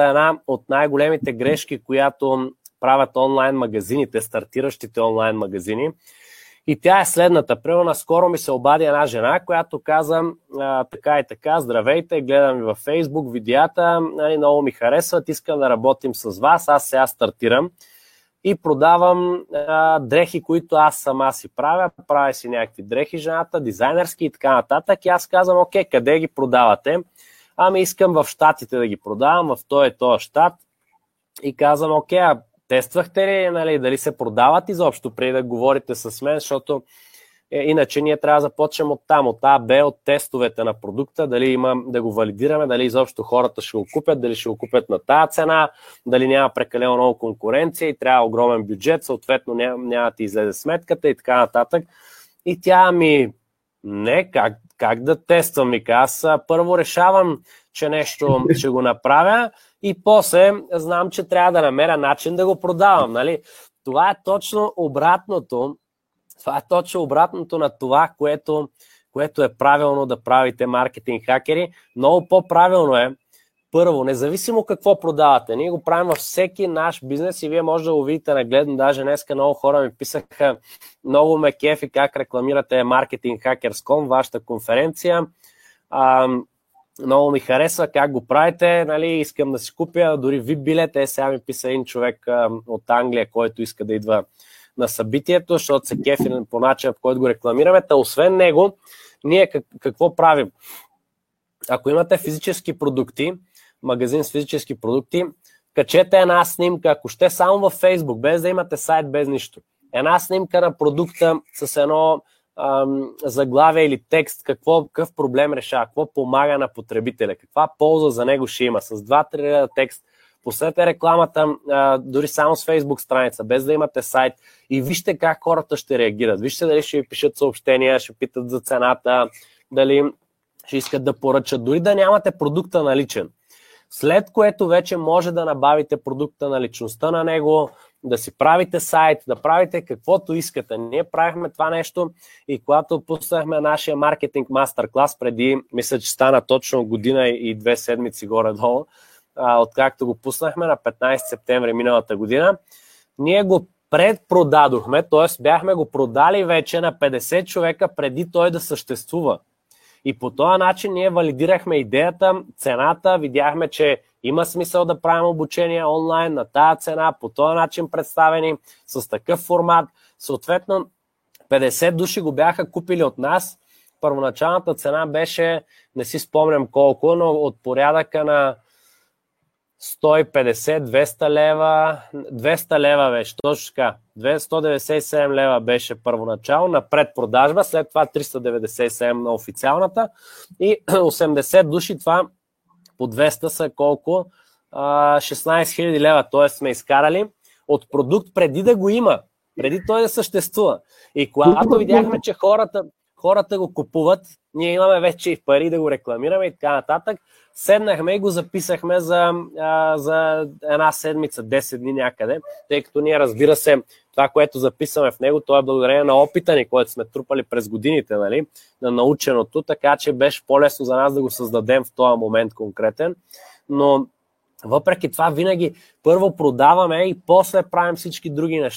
една от най-големите грешки, която правят онлайн магазините, стартиращите онлайн магазини. И тя е следната. Примерно, наскоро ми се обади една жена, която каза а, така и така, здравейте, гледам ви във Фейсбук видеята, нали, много ми харесват, искам да работим с вас, аз сега стартирам и продавам а, дрехи, които аз сама си правя, правя си някакви дрехи жената, дизайнерски и така нататък. И аз казвам, окей, къде ги продавате? Ами искам в щатите да ги продавам, в този и този щат. И казвам, окей, а тествахте ли, нали, дали се продават изобщо преди да говорите с мен, защото е, иначе ние трябва да започнем от там, от А, Б, от тестовете на продукта, дали има да го валидираме, дали изобщо хората ще го купят, дали ще го купят на тази цена, дали няма прекалено много конкуренция и трябва огромен бюджет, съответно няма, няма да ти излезе сметката и така нататък. И тя ми, не, как, как да тествам, и Аз първо решавам, че нещо ще го направя и после знам, че трябва да намеря начин да го продавам. Нали? Това е точно обратното. Това е точно обратното на това, което, което е правилно да правите маркетинг хакери. Много по-правилно е първо, независимо какво продавате, ние го правим във всеки наш бизнес и вие може да го видите нагледно. Даже днеска много хора ми писаха много ме кефи как рекламирате маркетинг Hackers.com, вашата конференция. А, много ми харесва как го правите, нали, искам да си купя дори VIP билет. Е, сега ми писа един човек а, от Англия, който иска да идва на събитието, защото се кефи по начин, по който го рекламираме. Та освен него, ние какво правим? Ако имате физически продукти, магазин с физически продукти, качете една снимка, ако ще само във Facebook, без да имате сайт, без нищо. Една снимка на продукта с едно ам, заглавие или текст, какво, какъв проблем решава, какво помага на потребителя, каква полза за него ще има, с два-три реда текст. Пуснете рекламата а, дори само с Facebook страница, без да имате сайт и вижте как хората ще реагират. Вижте дали ще ви пишат съобщения, ще питат за цената, дали ще искат да поръчат, дори да нямате продукта наличен. След което вече може да набавите продукта на личността на него, да си правите сайт, да правите каквото искате. Ние правихме това нещо и когато пуснахме нашия маркетинг мастер клас преди, мисля, че стана точно година и две седмици горе-долу, откакто го пуснахме на 15 септември миналата година, ние го предпродадохме, т.е. бяхме го продали вече на 50 човека преди той да съществува. И по този начин ние валидирахме идеята, цената, видяхме, че има смисъл да правим обучение онлайн на тази цена, по този начин представени, с такъв формат. Съответно, 50 души го бяха купили от нас. Първоначалната цена беше, не си спомням колко, но от порядъка на 150-200 лева, 200 лева беше, точно така. 197 лева беше първоначално на предпродажба, след това 397 на официалната и 80 души това по 200 са колко? 16 000 лева, т.е. сме изкарали от продукт преди да го има, преди той да съществува. И когато видяхме, че хората, хората го купуват, ние имаме вече и пари да го рекламираме и така нататък, седнахме и го записахме за, а, за една седмица, 10 дни някъде, тъй като ние разбира се, това, което записваме в него, то е благодарение на опита ни, който сме трупали през годините, нали, на наученото, така че беше по-лесно за нас да го създадем в този момент конкретен. Но въпреки това, винаги първо продаваме и после правим всички други неща.